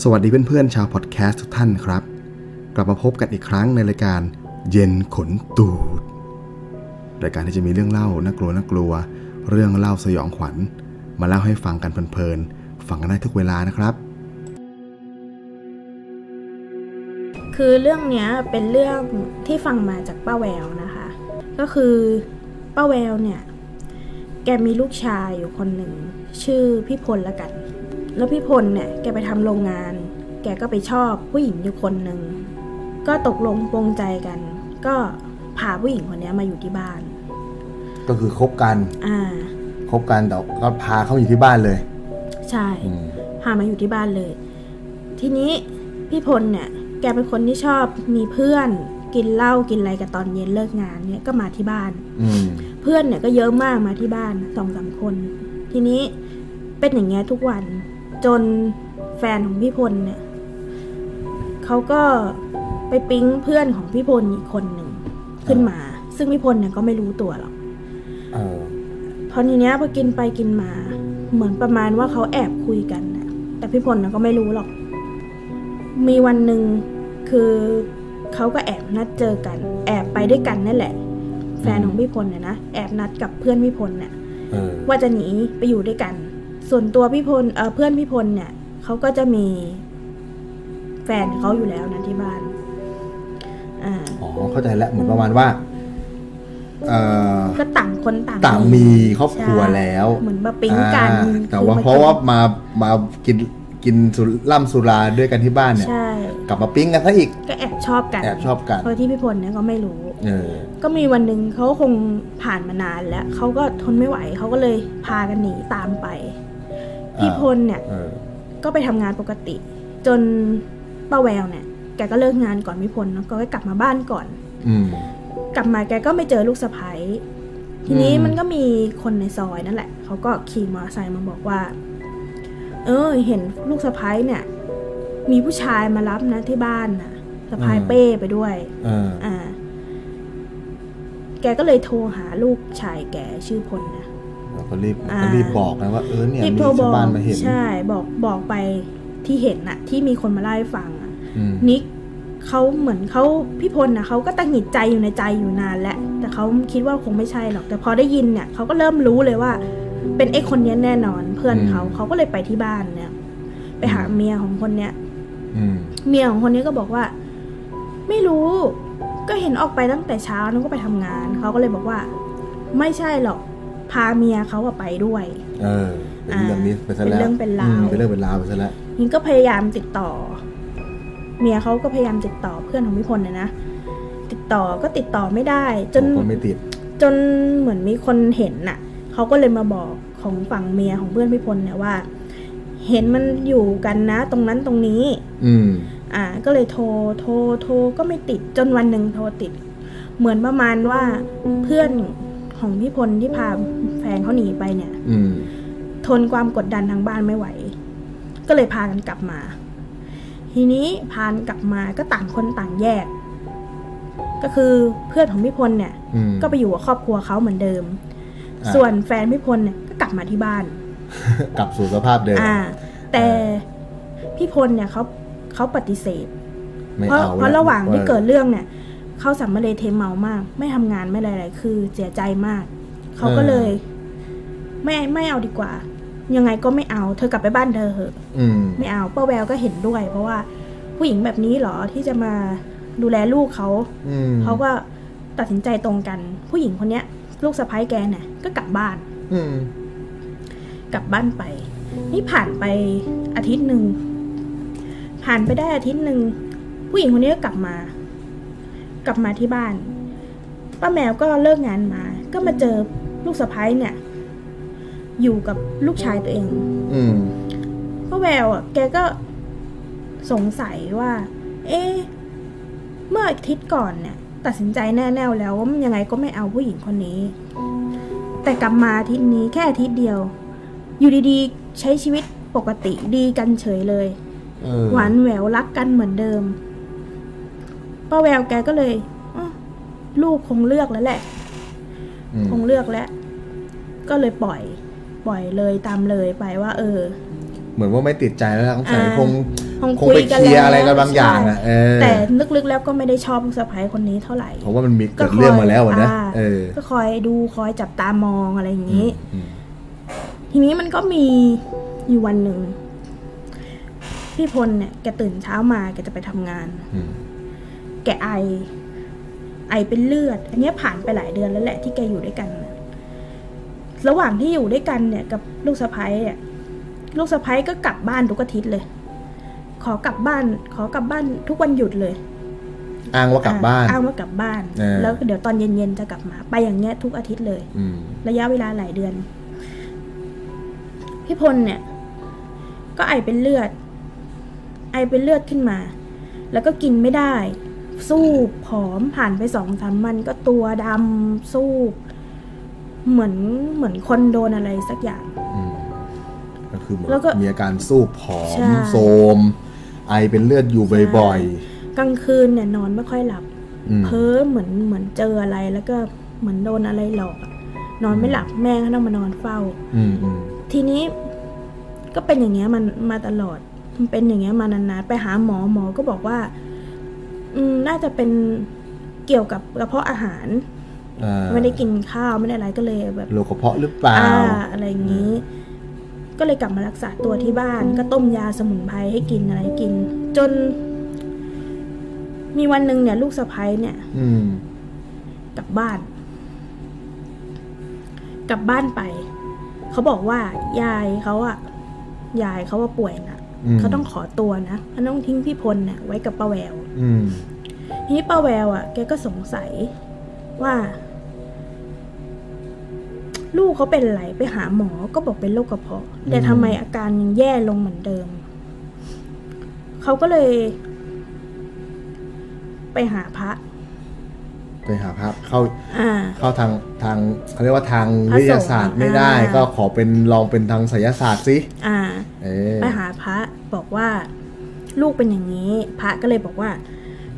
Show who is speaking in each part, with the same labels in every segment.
Speaker 1: สวัสดีเพื่อนๆชาวพอดแคสต์ทุกท่านครับ กลับมาพบกันอีกครั้งในรายการเย็นขนตูด รายการที่จะมีเรื่องเล่าน่ากลัวน่ากลัว เรื่องเล่าสยองขวัญ มาเล่าให้ฟังกันเพลินๆฟังกันได้ทุกเวลานะครับ
Speaker 2: คือเรื่องนี้เป็นเรื่องที่ฟังมาจากป้าแววนะคะ ก็คือป้าแววเนี่ย แกมีลูกชายอยู่คนหนึ่ง ชื่อพี่พลละกัน แล้วพี่พลเนี่ยแกไปทำโรงงาน แกก็ไปชอบผู้หญิงอยู่คนหนึ่ง ก็ตกลงปรงใจกัน ก็พาผู้หญิงคนเนี้ยมาอยู่ที่บ้าน
Speaker 3: ก็คือคบกัน
Speaker 2: อ่า
Speaker 3: คบกันแต่ก็พาเขาอยู่ที่บ้านเลย
Speaker 2: ใช่
Speaker 3: อืม
Speaker 2: พามาอยู่ที่บ้านเลย ทีนี้พี่พลเนี่ย แกเป็นคนที่ชอบมีเพื่อนกินเหล้ากินอะไรกันตอนเย็นเลิกงานเนี่ยก็มาที่บ้าน
Speaker 3: อืม
Speaker 2: เพื่อนเนี่ยก็เยอะมากมาที่บ้านสองสามคน ทีนี้เป็นอย่างเงี้ยทุกวัน จนแฟนของพี่พลเนี่ยเขาก็ไปปิ๊งเพื่อนของพี่พลอีกคนหนึ่งขึ้นมา ซึ่งพี่พลเนี่ยก็ไม่รู้ตัวหรอก
Speaker 3: เออ
Speaker 2: พอทีเนี้ยพอกินไปกินมา เหมือนประมาณว่าเขาแอบคุยกันนะแต่พี่พลนะก็ไม่รู้หรอก มีวันหนึ่งคือเขาก็แอบนัดเจอกัน แอบไปด้วยกันนั่นแหละ แฟนของพี่พลเนี่ยนะแอบนัดกับเพื่อนพี่พลเนี่ย
Speaker 3: เออ
Speaker 2: ว่าจะหนีไปอยู่ด้วยกัน ส่วนตัวพี่พลเออเพื่อนพี่พลเนี่ยเขาก็จะมีแฟนเขาอยู่แล้วนะที่บ้านอ่า
Speaker 3: อ๋อเข้าใจแล้วเหมือนประมาณว่าเอ่อ
Speaker 2: ก็ต่างคนต่าง
Speaker 3: ต่างมีครอบครัวแล้ว
Speaker 2: เหมือนมาปิ๊งกัน
Speaker 3: อ่าแต่ว่า
Speaker 2: คือม
Speaker 3: เพราะว่ามามากินกินสุล่ำสุราด้วยกันที่บ้านเนี่ย
Speaker 2: ใช่
Speaker 3: กลับมาปิ๊งกันซะอีก
Speaker 2: ก็แอบชอบกัน
Speaker 3: แอบชอบกัน
Speaker 2: โดยที่พี่พลเนี่ยก็ไม่รู้
Speaker 3: เออ
Speaker 2: ก็มีวันหนึ่งเขาคงผ่านมานานแล้วเขาก็ทนไม่ไหวเขาก็เลยพากันหนีตามไป พี่พลเนี่ย
Speaker 3: เออ
Speaker 2: ก็ไปทำงานปกติ จนป้าแววเนี่ยแกก็เลิกงานก่อนพี่พลเนอะก็กลับมาบ้านก่อน
Speaker 3: อืม
Speaker 2: กลับมาแกก็ไม่เจอลูกสะใภ้ทีนี้
Speaker 3: อืม
Speaker 2: มันก็มีคนในซอยนั่นแหละเขาก็ขี่มอเตอร์ไซค์มาบอกว่า เออ เห็นลูกสะใภ้เนี่ย มีผู้ชายมารับนะที่บ้านนะสะพายเป้ไปด้วย
Speaker 3: เออ
Speaker 2: อ่า แกก็เลยโทรหาลูกชายแกชื่อพลนะ
Speaker 3: แล้ว ก็รีบ
Speaker 2: อ่า
Speaker 3: ก็รีบบอกนะว่าเออเนี่ย
Speaker 2: รีบ
Speaker 3: มี
Speaker 2: โทรบ
Speaker 3: ชา
Speaker 2: อ
Speaker 3: ว
Speaker 2: ก
Speaker 3: บ้านมาเห็น
Speaker 2: ใช่บอกบอกไปที่เห็นน่ะที่มีคนมาเล่าให้ฟังอะ
Speaker 3: อืม
Speaker 2: นิกเขาเหมือนเขาพี่พลนะเขาก็ตังหงิดใจอยู่ในใจอยู่นานแล้วแต่เขาคิดว่าคงไม่ใช่หรอก แต่พอได้ยินเนี่ยเขาก็เริ่มรู้เลยว่า เป็นไอ้คนเนี้ยแน่นอน เพื่อนเขาเขาก็เลยไปที่บ้านเนี่ย ไปหาเมียของคนเนี้ย
Speaker 3: อืม
Speaker 2: เมียของคนนี้ก็บอกว่า ไม่รู้ ก็เห็นออกไปตั้งแต่เช้านึกก็ไปทำงานเขาก็เลยบอกว่า ไม่ใช่หรอก พาเมียเขาอะไปด้วย
Speaker 3: เออ เป็นเรื่องนี้ไปซะแล้ว
Speaker 2: เป็นเรื่องเป็นราว
Speaker 3: อืมเป็นเรื่องเป็นราวไปซะแล้ว
Speaker 2: นี่ก็พยายามติดต่อ เมียเขาก็พยายามติดต่อเพื่อนของพี่พลนะนะ ติดต่อก็ติดต่อไม่ได้จน
Speaker 3: คนไม่ติด
Speaker 2: จนเหมือนมีคนเห็นน่ะ เขาก็เลยมาบอกของฝั่งเมียของเพื่อนพี่พลเนี่ยว่า เห็นมันอยู่กันนะ ตรงนั้นตรงนี้
Speaker 3: อืม
Speaker 2: อ่า ก็เลยโทร โทร โทรก็ไม่ติด จนวันหนึ่งโทรติด เหมือนประมาณว่าเพื่อน ของพี่พลที่พาแฟนเขาหนีไปเนี่ย
Speaker 3: อืม
Speaker 2: ทนความกดดันทางบ้านไม่ไหว ก็เลยพากันกลับมา ทีนี้พานกลับมาก็ต่างคนต่างแยก ก็คือเพื่อนของพี่พลเนี่ย
Speaker 3: อืม
Speaker 2: ก็ไปอยู่กับครอบครัวเขาเหมือนเดิม
Speaker 3: อ่า
Speaker 2: ส่วนแฟนพี่พลเนี่ยก็กลับมาที่บ้าน
Speaker 3: กลับสู่สภาพเดิม
Speaker 2: อ่าแต่พี่พลเนี่ยเขาเขาปฏิเสธ
Speaker 3: ไม่
Speaker 2: เพราะ
Speaker 3: เอา
Speaker 2: เพราะระหว่างที่
Speaker 3: ออ
Speaker 2: เกิดเรื่องเนี่ย เขาสัมมาเลเทเมามาก ไม่ทำงานไม่อะไรๆคือเสียใจมาก เขาก็เลย ไม่ไม่เอาดีกว่า ยังไงก็ไม่เอา เธอกลับไปบ้านเธอเหอะ
Speaker 3: อืม
Speaker 2: ไม่เอาป้าแววก็เห็นด้วย เพราะว่าผู้หญิงแบบนี้เหรอที่จะมาดูแลลูกเขา
Speaker 3: อืม
Speaker 2: เขาก็ตัดสินใจตรงกัน ผู้หญิงคนเนี้ย ลูกสะพ้ายแกเนี่ยก็กลับบ้าน
Speaker 3: อืม
Speaker 2: กลับบ้านไป นี่ผ่านไปอาทิตย์หนึ่งผ่านไปได้อาทิตย์หนึ่งผู้หญิงคนนี้ก็กลับมา กลับมาที่บ้าน ป้าแมวก็เลิกงานมา ก็มาเจอลูกสะพ้ายเนี่ย อยู่กับลูกชายตัวเอง
Speaker 3: อืม
Speaker 2: ป้าแววอะ แกก็สงสัยว่า เอ๊ะเมื่ออาทิตย์ก่อนเนี่ย ตัดสินใจแน่ๆแล้วว่ายังไงก็ไม่เอาผู้หญิงคนนี้ แต่กลับมาอาทิตย์นี้แค่อาทิตย์เดียว อยู่ดีๆ ใช้ชีวิตปกติดีกันเฉยเลย
Speaker 3: เออ
Speaker 2: หวานแหววรักกันเหมือนเดิม ป้าแววแกก็เลยอ้าวลูกคงเลือกแล้วแหละ
Speaker 3: อืม
Speaker 2: คงเลือกแล้ว ก็เลยปล่อย ปล่อยเลยตามเลยไปว่า เออ
Speaker 3: เหมือนว่าไม่ติดใจแล้วล่ะต้องใส่
Speaker 2: อ่า
Speaker 3: คง
Speaker 2: คง
Speaker 3: คง
Speaker 2: คุย
Speaker 3: ไป
Speaker 2: กัน
Speaker 3: เคลียร์
Speaker 2: แล้ว
Speaker 3: อะไรกันบางอย่างอะ
Speaker 2: ใช่
Speaker 3: เออ
Speaker 2: แต่ลึกๆแล้วก็ไม่ได้ชอบลูกสะใภ้คนนี้เท่าไหร่
Speaker 3: เพราะว่ามันมีเกิดเรื่องมาแล้วอะนะาเออ
Speaker 2: ก็คอยดูคอยจับตามองอะไรอย่างนี้
Speaker 3: อืม
Speaker 2: ทีนี้มันก็มีอยู่วันหนึ่งพี่พลเนี่ยแกตื่นเช้ามาแกจะไปทำงาน
Speaker 3: อืม
Speaker 2: แกไอ ไอเป็นเลือด อันเนี้ยผ่านไปหลายเดือนแล้วแหละที่แกอยู่ด้วยกันน่ะระหว่างที่อยู่ด้วยกันเนี่ยกับลูกสะพ้ยเนี่ย ลูกสะพ้ยก็กลับบ้านทุกอาทิตย์เลย ขอกลับบ้าน ขอกลับบ้านทุกวันหยุดเลย
Speaker 3: อ้างว่ากลับบ้าน
Speaker 2: อ่อ้างว่ากลับบ้าน
Speaker 3: เออ
Speaker 2: แล้วเดี๋ยวตอนเย็นๆจะกลับมา ไปอย่างเงี้ยทุกอาทิตย์เลย
Speaker 3: อืม
Speaker 2: ระยะเวลาหลายเดือน พี่พลเนี่ย ก็ไอเป็นเลือด ไอเป็นเลือดขึ้นมา แล้วก็กินไม่ได้ สู้ผอมผ่านไปสองสามวันก็ตัวดำสู้เหมือนเหมือนคนโดนอะไรสักอย่าง
Speaker 3: อืมก็คือเหมือน
Speaker 2: แล้วก็
Speaker 3: มีอาการสู้ผอ
Speaker 2: ใช่
Speaker 3: มโทรมไอเป็นเลือดอยู่บ่อย
Speaker 2: กลางคืนเนี่ยนอนไม่ค่อยหลับ
Speaker 3: ๆอืม
Speaker 2: เพ้อเหมือนเหมือนเจออะไรแล้วก็เหมือนโดนอะไรหลอกอะนอนไม่หลับแม่ก็ต้องมานอนเฝ้า
Speaker 3: อืมอืม
Speaker 2: ทีนี้ก็เป็นอย่างเงี้ยมันมาตลอดมันเป็นอย่างเงี้ยมานานๆไปหาหมอหมอก็บอกว่าอืม น่าจะเป็นเกี่ยวกับกระเพาะอาหาร
Speaker 3: อ่า
Speaker 2: ไม่ได้กินข้าวไม่ได้อะไรก็เลยแบบ
Speaker 3: โรคกระเพาะหรือเปล่า
Speaker 2: อ่าอะไรอย่างนี้ ก็เลยกลับมารักษาตัวที่บ้าน ก็ต้มยาสมุนไพรให้กินอะไรให้กิน จน มีวันหนึ่งเนี่ย ลูกสะพ้ยเนี่ย
Speaker 3: อืม
Speaker 2: กลับบ้าน กลับบ้านไป เขาบอกว่ายายเขาอะยายเขาว่าป่วยนะ
Speaker 3: อืม
Speaker 2: เขาต้องขอตัวนะเขาต้องทิ้งพี่พลเนี่ยไว้กับป้าแวว
Speaker 3: อืม
Speaker 2: ทีนี้ป้าแววอะแกก็สงสัยว่า ลูกเขาเป็นอะไรไปหาหมอก็บอกเป็นโรคกระเพาะ แต่ทำไมอาการยังแย่ลงเหมือนเดิม เขาก็เลย ไปหาพระ
Speaker 3: ไปหาพระเข้า
Speaker 2: อ่า
Speaker 3: เข้าทางทางเขาเรียกว่าทาง
Speaker 2: พระสงฆ์
Speaker 3: วิทยาศาสตร์ไม่ได้
Speaker 2: อ่า
Speaker 3: ก็ขอเป็นลองเป็นทางไสยศาสตร์สิ
Speaker 2: อ่า
Speaker 3: เออ
Speaker 2: ไปหาพระบอกว่า ลูกเป็นอย่างนี้ พระก็เลยบอกว่า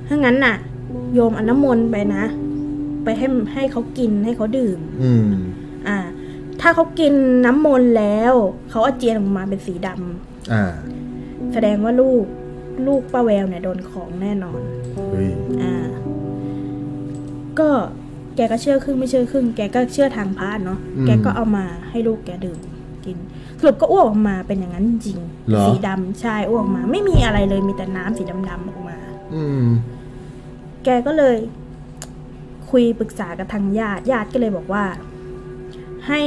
Speaker 2: ถ้างั้นน่ะ โยมเอนน้ำมนต์ไปนะ ไปให้ให้เขากินให้เขาดื่ม
Speaker 3: อืม
Speaker 2: อ่า ถ้าเขากินน้ำมนต์แล้ว เขาอาเจียนออกมาเป็นสีดำ
Speaker 3: อ่า
Speaker 2: แสดงว่าลูกลูกป้าแววเนี่ยโดนของแน่นอน
Speaker 3: เฮ้ย
Speaker 2: อ่า ก็แกก็เชื่อครึ่งไม่เชื่อครึ่ง แกก็เชื่อทางพระเนาะแกก็เอามาให้ลูกแกดื่ม กินสรุปก็อ้วกออกมาเป็นอย่างนั้นจริงๆ
Speaker 3: เหรอ
Speaker 2: สีดำใช่อ้วกออกมา ไม่มีอะไรเลยมีแต่น้ำสีดำๆออกมา
Speaker 3: อืม
Speaker 2: แกก็เลย คุยปรึกษากับทางญาติญาติก็เลยบอกว่า ให้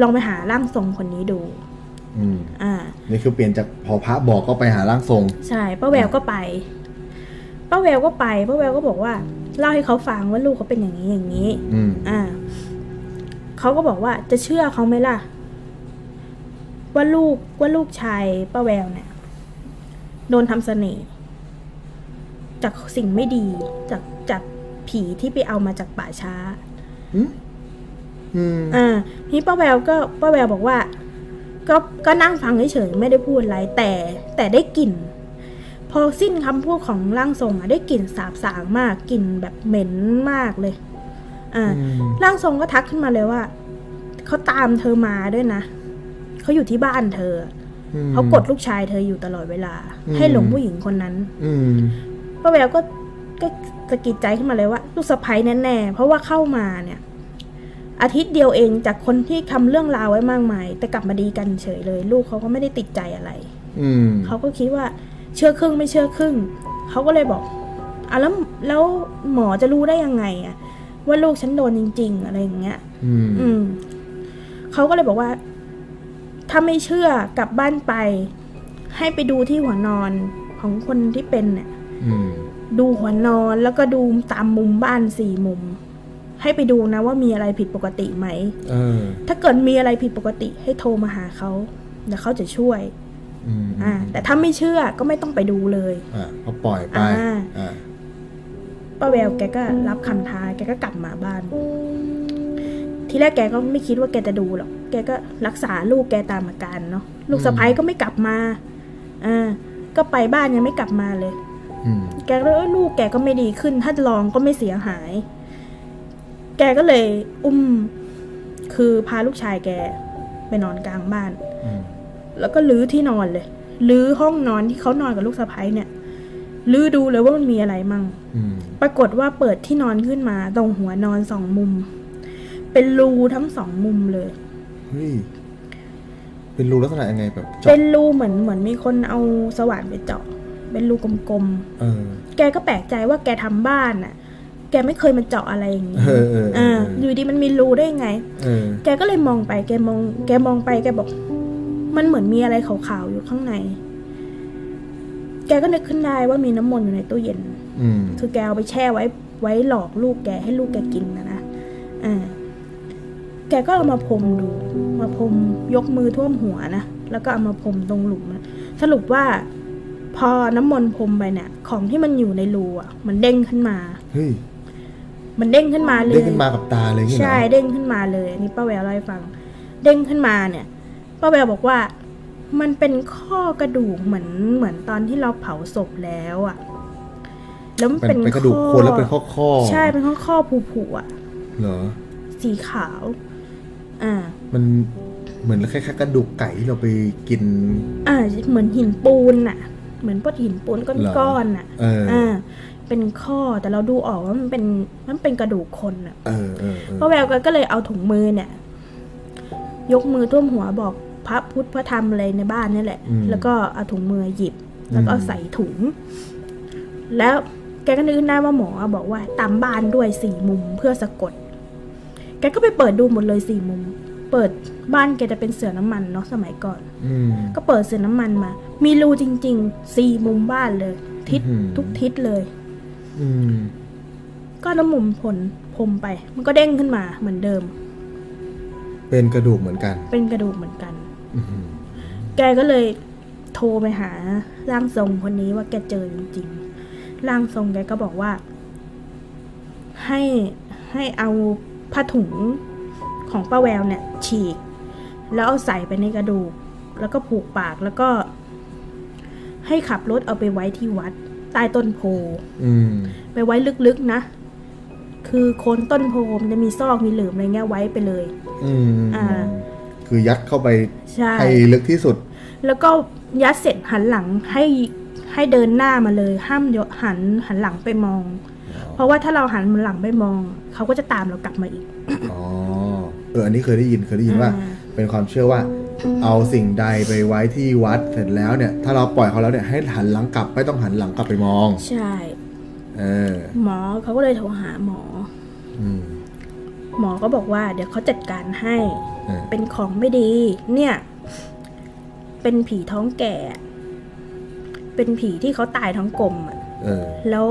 Speaker 2: ลองไปหาร่างทรงคนนี้ดู
Speaker 3: อืม
Speaker 2: อ่า
Speaker 3: นี่คือเปลี่ยนจากพอพระบอกก็ไปหาร่างทรง
Speaker 2: ใช่ป้าแววก็ไปป้าแววก็ไปป้าแววก็บอกว่าเล่าให้เขาฟังว่าลูกเขาเป็นอย่างนี้อย่างนี้
Speaker 3: อืม
Speaker 2: อ่าเขาก็บอกว่าจะเชื่อเขาไหมล่ะ ว่าลูกว่าลูกชายป้าแววเนี่ยโดนทำเสน่ห์จากสิ่งไม่ดีจากจากผีที่ไปเอามาจากป่าช้า
Speaker 3: อืมอืม
Speaker 2: อ่านี่ป้าแววก็ป้าแววบอกว่า ก็ก็นั่งฟังเฉยๆไม่ได้พูดอะไร แต่แต่ได้กลิ่น พอสิ้นคำพูดของร่างทรงอะได้กลิ่นสาบสางมากกลิ่นแบบเหม็นมากเลย อ่า
Speaker 3: อืม
Speaker 2: ร่างทรงก็ทักขึ้นมาเลยว่าเขาตามเธอมาด้วยนะ เขาอยู่ที่บ้านเธอ
Speaker 3: อืม
Speaker 2: เขากดลูกชายเธออยู่ตลอดเวลา
Speaker 3: อืม
Speaker 2: ให้หลงผู้หญิงคนนั้น
Speaker 3: อืม
Speaker 2: ป้าแววก็ก็สะกิดใจขึ้นมาเลยว่า ลูกสะใภ้แน่ๆเพราะว่าเข้ามาเนี่ย อาทิตย์เดียวเองจากคนที่ทำเรื่องราวไว้มากมาย แต่กลับมาดีกันเฉยเลย ลูกเขาก็ไม่ได้ติดใจอะไร
Speaker 3: อืม
Speaker 2: เขาก็คิดว่าเชื่อครึ่งไม่เชื่อครึ่งเขาก็เลยบอกอะแล้วแล้วหมอจะรู้ได้ยังไงอะว่าลูกฉันโดนจริง ๆ อะไรอย่างเงี้ย
Speaker 3: อืม
Speaker 2: อืมเขาก็เลยบอกว่า ถ้าไม่เชื่อกลับบ้านไป ให้ไปดูที่หัวนอนของคนที่เป็นเนี่ย
Speaker 3: อืม
Speaker 2: ดูหัวนอนแล้วก็ดูตามมุมบ้านสี่มุม ให้ไปดูนะว่ามีอะไรผิดปกติไหม
Speaker 3: เออ
Speaker 2: ถ้าเกิดมีอะไรผิดปกติ ให้โทรมาหาเขาเดี๋ยวเขาจะช่วย
Speaker 3: อืม
Speaker 2: อ่า แต่ถ้าไม่เชื่อก็ไม่ต้องไปดูเลย
Speaker 3: อ่าก็ปล่อยไป
Speaker 2: อ่า
Speaker 3: อ่า
Speaker 2: ป้าแววแกก็รับคำท้าแกก็กลับมาบ้าน ทีแรกแกก็ไม่คิดว่าแกจะดูหรอก แกก็รักษาลูกแกตามอาการเนาะ ลูกสะพ้ยก็ไม่กลับมาอ่าก็ไปบ้านยังไม่กลับมาเลย
Speaker 3: อืม
Speaker 2: แกก็เลยเอ้ยลูกแกก็ไม่ดีขึ้น ถ้าลองก็ไม่เสียหาย แกก็เลยอุ้ม คือพาลูกชายแกไปนอนกลางบ้าน
Speaker 3: อืม
Speaker 2: แล้วก็ลื้อที่นอนเลย ลื้อห้องนอนที่เขานอนกับลูกสะใภ้เนี่ย ลื้อดูเลยว่ามันมีอะไรมั่ง
Speaker 3: อืม
Speaker 2: ปรากฏว่าเปิดที่นอนขึ้นมา ตรงหัวนอนสองมุม เป็นรูทั้งสองมุมเลย
Speaker 3: เฮ้ยเป็นรูลักษณะยังไงแบบเจาะ
Speaker 2: เป็นรูเหมือนเหมือนมีคนเอาสว่านไปเจาะ เป็นรูกลม
Speaker 3: เออ
Speaker 2: ๆ แกก็แปลกใจว่าแกทำบ้านน่ะ แกไม่เคยมาเจาะอะไรอย่างนี้
Speaker 3: เออเออเออ
Speaker 2: อ่าอยู่ดีมันมีรูได้ไง
Speaker 3: เออ
Speaker 2: แกก็เลยมองไป แกมอง แกมองไป แกบอก มันเหมือนมีอะไรขาวๆอยู่ข้างใน แกก็นึกขึ้นได้ว่ามีน้ำมนต์อยู่ในตู้เย็น
Speaker 3: อืม
Speaker 2: คือแกเอาไปแช่ไว้ ไว้หลอกลูกแกให้ลูกแกกินนะนะอ่าแกก็เอามาพรมดูมาพรมยกมือท่วมหัวนะ แล้วก็เอามาพรมตรงหลุมนะสรุปว่าพอน้ำมนต์พรมไปเนี่ย ของที่มันอยู่ในรูอะ มันเด้งขึ้นมา
Speaker 3: เฮ้ย
Speaker 2: มันเด้งขึ้นมาเลย
Speaker 3: เด้งขึ้นมากับตาเลยงี้เหรอ
Speaker 2: ใช่เด้งขึ้นมาเลยอันนี้ป้าแววเล่าให้ฟัง เด้งขึ้นมาเนี่ยป้าแววบอกว่า มันเป็นข้อกระดูกเหมือนเหมือนตอนที่เราเผาศพแล้วอะ่ะ แล้วมัน
Speaker 3: เป็น
Speaker 2: เป็น
Speaker 3: เป็นกระดูกคนแล้วเป็นข้อข้อ
Speaker 2: ใช่เป็นข้อข้อผูผูๆอะ
Speaker 3: เหรอ
Speaker 2: สีขาวอ่า
Speaker 3: มันเหมือนคล้ายๆกระดูกไก่ที่เราไปกิน
Speaker 2: อ่า เหมือนหินปูนน่ะเหมือนพวกหินปูน
Speaker 3: เหรอ
Speaker 2: ก้อนๆน่ะ
Speaker 3: เออ
Speaker 2: อ่าเป็นข้อแต่เราดูออกว่ามันเป็นมันเป็นกระดูกคนอะ
Speaker 3: เออเออเออ
Speaker 2: พ่อแววก็เลยเอาถุงมือเนี่ย ยกมือท่วมหัวบอกพระพุทธพระธรรมอะไรในบ้านนี่แหละ แล้วก็เอาถุงมือหยิบ แล้วก็เอาใส่ถุง แล้วแกก็นึกได้ว่าหมอบอกว่าตามบ้านด้วยสี่มุมเพื่อสะกดแกก็ไปเปิดดูหมดเลยสี่มุม เปิดบ้านแกจะเป็นเสือน้ำมันเนาะสมัยก่อน
Speaker 3: อืม
Speaker 2: ก็เปิดเสือน้ำมันมา มีรูจริงๆสี่มุมบ้านเลย ทิศ
Speaker 3: อื้อหือ
Speaker 2: ทุกทิศเลย
Speaker 3: อืม
Speaker 2: ก็น้ำมุมผลพรมไป มันก็เด้งขึ้นมาเหมือนเดิม
Speaker 3: เป็นกระดูกเหมือนกัน
Speaker 2: เป็นกระดูกเหมือนกัน
Speaker 3: อื้อหือ
Speaker 2: แกก็เลยโทรไปหาร่างทรงคนนี้ว่าแกเจอจริงๆร่างทรงแกก็บอกว่า ให้ให้เอา ผ้าถุงของป้าแววเนี่ยฉีก แล้วเอาใส่ไปในกระดูก แล้วก็ผูกปากแล้วก็ ให้ขับรถเอาไปไว้ที่วัด ใต้ต้นโพ
Speaker 3: อืม
Speaker 2: ไปไว้ลึกๆนะ คือโคนต้นโพมันจะมีซอกมีหลืมอะไรเงี้ยไว้ไปเลย
Speaker 3: อืม
Speaker 2: อ่า
Speaker 3: คือยัดเข้าไป
Speaker 2: ใช่
Speaker 3: ให้ลึกที่สุด
Speaker 2: แล้วก็ยัดเสร็จหันหลังให้ให้เดินหน้ามาเลย ห้ามยหันหันหลังไปมอง เพราะว่าถ้าเราหันหลังไปมอง เขาก็จะตามเรากลับมาอีก
Speaker 3: อ๋อเอออันนี้เคยได้ยินเคยได้ยินว่า
Speaker 2: อ่า
Speaker 3: เป็นความเชื่อว่า เอาสิ่งใดไปไว้ที่วัดเสร็จแล้วเนี่ย ถ้าเราปล่อยเขาแล้วเนี่ยให้หันหลังกลับไม่ต้องหันหลังกลับไปมอง
Speaker 2: ใช่
Speaker 3: เออ
Speaker 2: หมอเขาก็เลยโทรหาหมอ
Speaker 3: อืม
Speaker 2: หมอก็บอกว่า เดี๋ยวเขาจัดการให้
Speaker 3: เออ
Speaker 2: เป็นของไม่ดี เนี่ย เป็นผีท้องแก่ เป็นผีที่เขาตายท้องกลมอะ
Speaker 3: เออ
Speaker 2: แล้ว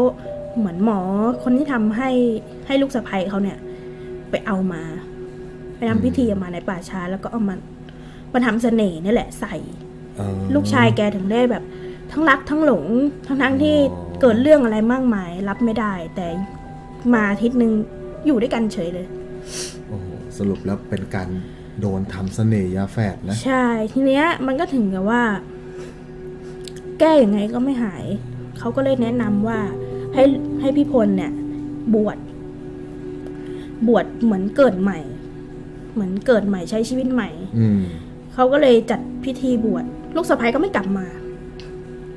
Speaker 2: เหมือนหมอคนที่ทำให้ให้ลูกสะใภ้เขาเนี่ย ไปเอามา ไปทำพิธีเอามาในป่าช้า แล้วก็เอามามาทำเสน่ห์นี่แหละใส่
Speaker 3: เออ
Speaker 2: ลูกชายแกถึงได้แบบ ทั้งรักทั้งหลง ทั้งทั้งๆที่
Speaker 3: อ๋อ
Speaker 2: เกิดเรื่องอะไรมากมาย รับไม่ได้ แต่มาอาทิตย์หนึ่งอยู่ด้วยกันเฉยเลย
Speaker 3: โอ้โหสรุปแล้วเป็นการโดนทำเสน่ห์ยาแฝดนะ
Speaker 2: ใช่ทีเนี้ยมันก็ถึงกับว่า แก้ยังไงก็ไม่หาย เขาก็เลยแนะนำว่า ให้ให้พี่พลเนี่ย บวชบวชเหมือนเกิดใหม่ เหมือนเกิดใหม่ใช้ชีวิตใหม่
Speaker 3: อืม
Speaker 2: เขาก็เลยจัดพิธีบวชลูกสะใภ้ก็ไม่กลับมา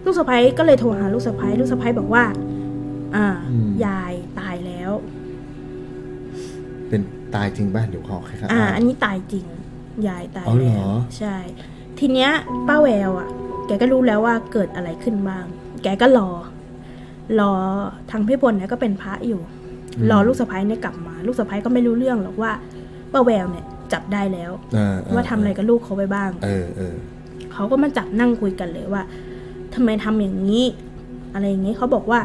Speaker 2: ลูกสะใภ้ก็เลยโทรหาลูกสะใภ้ลูกสะใภ้บอกว่า อ่า
Speaker 3: อืม
Speaker 2: ยายตายแล้ว
Speaker 3: เป็นตายจริงป่ะเดี๋ยวขอแค่
Speaker 2: อ่า
Speaker 3: อ่าน
Speaker 2: อันนี้ตายจริง ยายตาย
Speaker 3: อ๋อเหร
Speaker 2: แล้ว
Speaker 3: อ
Speaker 2: ใช่ ทีเนี้ยป้าแววอะ แกก็รู้แล้วว่าเกิดอะไรขึ้นบ้าง แกก็รอ รอทางพี่พลเนี่ยก็เป็นพระอยู่ รอลูกสะใภ้เนี่ยกลับมา ลูกสะใภ้ก็ไม่รู้เรื่องหรอกว่าป้าแววเนี่ยจับได้แล้ว
Speaker 3: เออเออ
Speaker 2: ว่าทำอะไรกับลูกเขาไปบ้าง
Speaker 3: เออเออ
Speaker 2: เขาก็มาจับนั่งคุยกันเลยว่าทำไมทำอย่างนี้ อะไรอย่างนี้เขาบอกว่า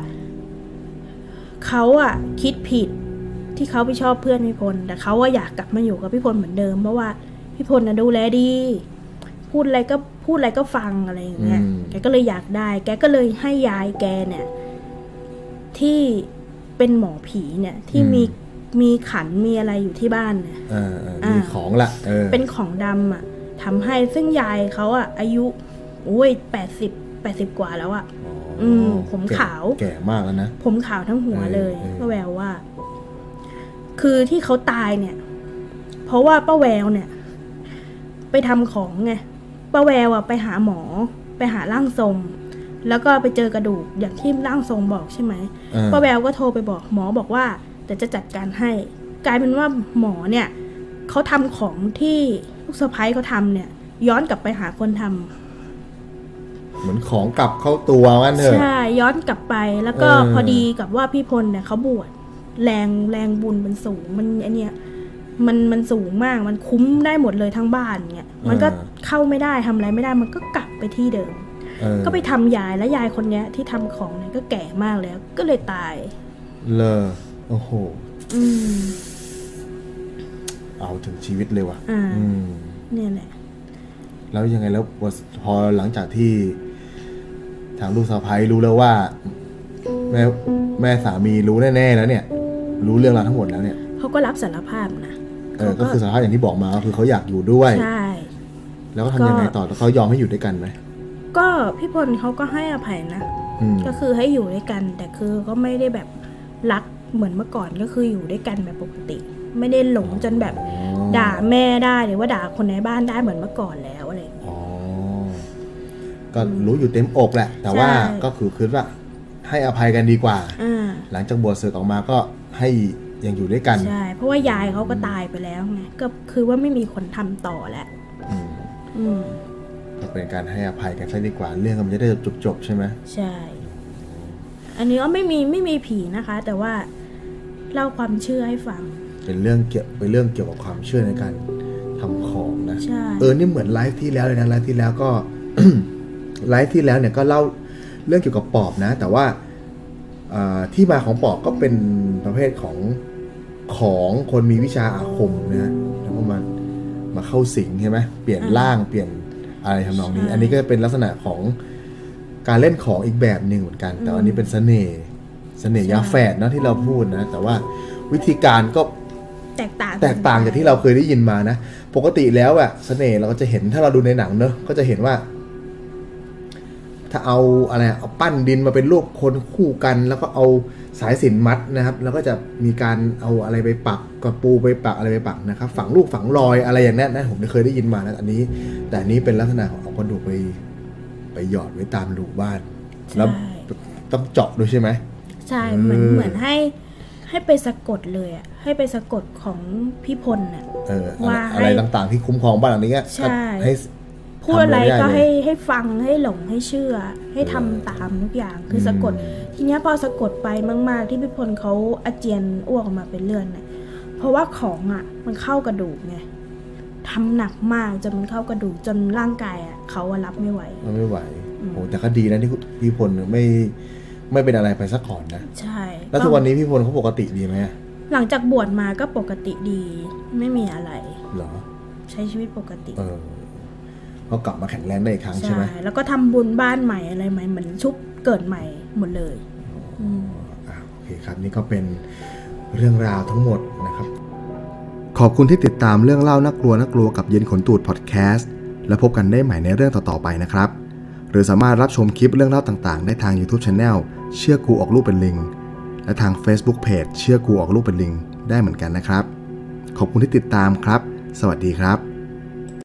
Speaker 2: เขาอะคิดผิดที่เขาไปชอบเพื่อนพี่พลแต่เขาว่าอยากกลับมาอยู่กับพี่พลเหมือนเดิมเพราะว่าพี่พลนะดูแลดี พูดอะไรก็พูดอะไรก็ฟังอะไรอย่างเงี้ย
Speaker 3: อืม
Speaker 2: แกก็เลยอยากได้ แกก็เลยให้ยายแกเนี่ย ที่เป็นหมอผีเนี่ยที่มีมีขันมีอะไรอยู่ที่บ้านเนี่ย
Speaker 3: เออเออ
Speaker 2: อ่ามี
Speaker 3: มีของละเออ
Speaker 2: เป็นของดำอะทำให้ซึ่งยายเขาอะ อายุอุ้ยแปดสิบแปดสิบกว่าแล้วอะ
Speaker 3: อ๋อ
Speaker 2: อืมผม
Speaker 3: แก่
Speaker 2: ขาว
Speaker 3: แก่มากแล้วนะ
Speaker 2: ผมขาวทั้งหัวเลย
Speaker 3: เออเออ
Speaker 2: ป้าแววว่า คือที่เขาตายเนี่ย เพราะว่าป้าแววเนี่ย ไปทำของไง
Speaker 3: อ
Speaker 2: ป้าแววอะไปหาหมอ ไปหาร่างทรง แล้วก็ไปเจอกระดูกอย่างที่ร่างทรงบอกใช่ไหม
Speaker 3: เออ
Speaker 2: ป้าแววก็โทรไปบอกหมอบอกว่าเดี๋ยวจะจัดการให้ กลายเป็นว่าหมอเนี่ยเขาทำของที่ลูกสะพ้ายเขาทำเนี่ย ย้อนกลับไปหาคนทำ
Speaker 3: เหมือนของกลับเข้าตัวมันเถอะ
Speaker 2: ใช่ย้อนกลับไปแล้วก็
Speaker 3: เออ
Speaker 2: พอดีกับว่าพี่พลเนี่ยเขาบวชแรงแรงบุญมันสูงมันไอเนี่ยมันมันสูงมากมันคุ้มได้หมดเลยทั้งบ้านเนี่ยมันก็เข้าไม่ได้ทำอะไรไม่ได้มันก็กลับไปที่เดิม
Speaker 3: เออ
Speaker 2: ก็ไปทำยายแล้วยายคนเนี้ยที่ทำของเนี่ยก็แก่มากแล้ว ก็เลยตาย
Speaker 3: เลอโอ้โห
Speaker 2: อืม
Speaker 3: เอาถึงชีวิตเลยว่ะ
Speaker 2: อ่า
Speaker 3: อืม
Speaker 2: เนี่ยแหละ
Speaker 3: แล้วยังไงแล้วพอหลังจากที่ทางลูกสะพ้ายรู้แล้วว่า แม่แม่สามีรู้แน่ๆแล้วเนี่ย รู้เรื่องราวทั้งหมดแล้วเนี่ย
Speaker 2: เขาก็รับสารภาพนะ
Speaker 3: เออก็คือสารภาพอย่างที่บอกมาก็คือเขาอยากอยู่ด้วย
Speaker 2: ใช่
Speaker 3: แล้วก็ทำยังไงต่อแล้วเขายอมให้อยู่ด้วยกันไหม
Speaker 2: ก็พี่พลเขาก็ให้อภัยนะ
Speaker 3: อืม
Speaker 2: ก็คือให้อยู่ด้วยกัน แต่คือก็ไม่ได้แบบรักเหมือนเมื่อก่อนก็คืออยู่ด้วยกันแบบปกติ ไม่ได้หลงจนแบบด่าแม่ได้หรือว่าด่าคนในบ้านได้เหมือนเมื่อก่อนแล้วอะไรอย่างเงี้ย
Speaker 3: อ๋อก็รู้อยู่เต็มอกแหละ แต่ว่า
Speaker 2: ใช่
Speaker 3: ก็คือคิดว่าให้อภัยกันดีกว่า
Speaker 2: อ่า
Speaker 3: หลังจากบวชศึกออกมาก็ให้ยังอยู่ด้วยกัน
Speaker 2: ใช่ เพราะว่ายายเขาก็ตายไปแล้วไง ก็คือว่าไม่มีคนทำต่อแล้ว
Speaker 3: อืม
Speaker 2: อืม
Speaker 3: ก็ เป็นการให้อภัยกันซะดีกว่าเรื่องมันจะได้จบๆใช่ไหม
Speaker 2: ใช่ อันนี้ก็ไม่มีไม่มีผีนะคะ แต่ว่าเล่าความเชื่อให้ฟัง
Speaker 3: เป็นเรื่องเกี่ยวเป็นเรื่องเกี่ยวกับความเชื่อในการทำของนะ
Speaker 2: ใช่
Speaker 3: เออนี่เหมือนไลฟ์ที่แล้วเลยนะไลฟ์ที่แล้วก็ไลฟ์ที่แล้วเนี่ยก็เล่าเรื่องเกี่ยวกับปอบนะ แต่ว่าอ่าที่มาของปอบก็เป็นประเภทของของคนมีวิชาอาคมนะแล้วก็มามาเข้าสิงใช่ไหมเปลี่ยนร่างเปลี่ยน อะไรทำนองนี้ อันนี้ก็จะเป็นลักษณะของการเล่นของอีกแบบหนึ่งเหมือนกัน แต่อันนี้เป็นเสน่ห์เสน่ห์ยาแฝดเนอะที่เราพูดนะ แต่ว่าวิธีการก็
Speaker 2: แตกต่าง
Speaker 3: แตกต่างจากที่เราเคยได้ยินมานะ ปกติแล้วอะเสน่ห์เราก็จะเห็นถ้าเราดูในหนังเนอะก็จะเห็นว่า ถ้าเอาอะไรอะเอาปั้นดินมาเป็นรูปคนคู่กัน แล้วก็เอาสายสิญจนมัดนะครับ แล้วก็จะมีการเอาอะไรไปปักกระปูไปปักอะไรไปปักนะครับ ฝังลูกฝังรอยอะไรอย่างนั้นนะผมเคยได้ยินมานะอันนี้ แต่อันนี้เป็นลักษณะของเอากระดูกไปไปหยอดไว้ตามรูบ้านแล้ว
Speaker 2: ใช่
Speaker 3: ต้องเจาะด้วยใช่ไหม
Speaker 2: ใช่เหมือน
Speaker 3: เออ
Speaker 2: เหมือนให้ให้ไปสะกดเลยอะให้ไปสะกดของพี่พลน่ะ
Speaker 3: เอออะไร
Speaker 2: ว่าให้
Speaker 3: อะไรต่างๆที่คุ้มครองบ้านหลังนี้ก็
Speaker 2: ใช่
Speaker 3: ให้
Speaker 2: พูดอะไร
Speaker 3: ทำม่
Speaker 2: ก็
Speaker 3: เลย
Speaker 2: ให้ให้ฟังให้หลงให้เชื่อ ให้ทำตามทุกอย่างคือสะกด ทีเนี้ยพอสะกดไปมากๆ ที่พี่พลเขาอาเจียนอ้วกออกมาเป็นเลือดเนี่ยเพราะว่าของอะ มันเข้ากระดูกไงทำหนักมากจนมันเข้ากระดูกจนร่างกายอะเขาอะรับไม่ไหว
Speaker 3: มันไม่ไหวโอ้แต่ก็ดีนะที่พี่พลไม่ไม่เป็นอะไรไปสักก่อนนะ
Speaker 2: ใช่
Speaker 3: แล้วทุกวันนี้พี่พลเขาปกติดีไหม
Speaker 2: หลังจากบวชมาก็ปกติดีไม่มีอะไร
Speaker 3: เหรอ
Speaker 2: ใช้ชีวิตปกติ
Speaker 3: เออ เขากลับมาแข็งแรงได้อีกครั้งใช่ไหม
Speaker 2: แล้วก็ทำบุญบ้านใหม่อะไรใหม่เหมือนชุบเกิดใหม่หมดเลยอืม
Speaker 3: อะโอเคครับนี่ก็เป็นเรื่องราวทั้งหมดนะครับ
Speaker 1: ขอบคุณที่ติดตามเรื่องเล่าน่ากลัวน่ากลัวกับเย็นขนตูดพอดแคสต์และพบกันได้ใหม่ในเรื่องต่อๆไปนะครับ หรือสามารถรับชมคลิปเรื่องเล่าต่างๆ ได้ทาง YouTube Channel เชื่อกูออกลูกเป็นลิง และทาง Facebook Page เชื่อกูออกลูกเป็นลิง ได้เหมือนกันนะครับ ขอบคุณที่ติดตามครับ สวัสดีครับ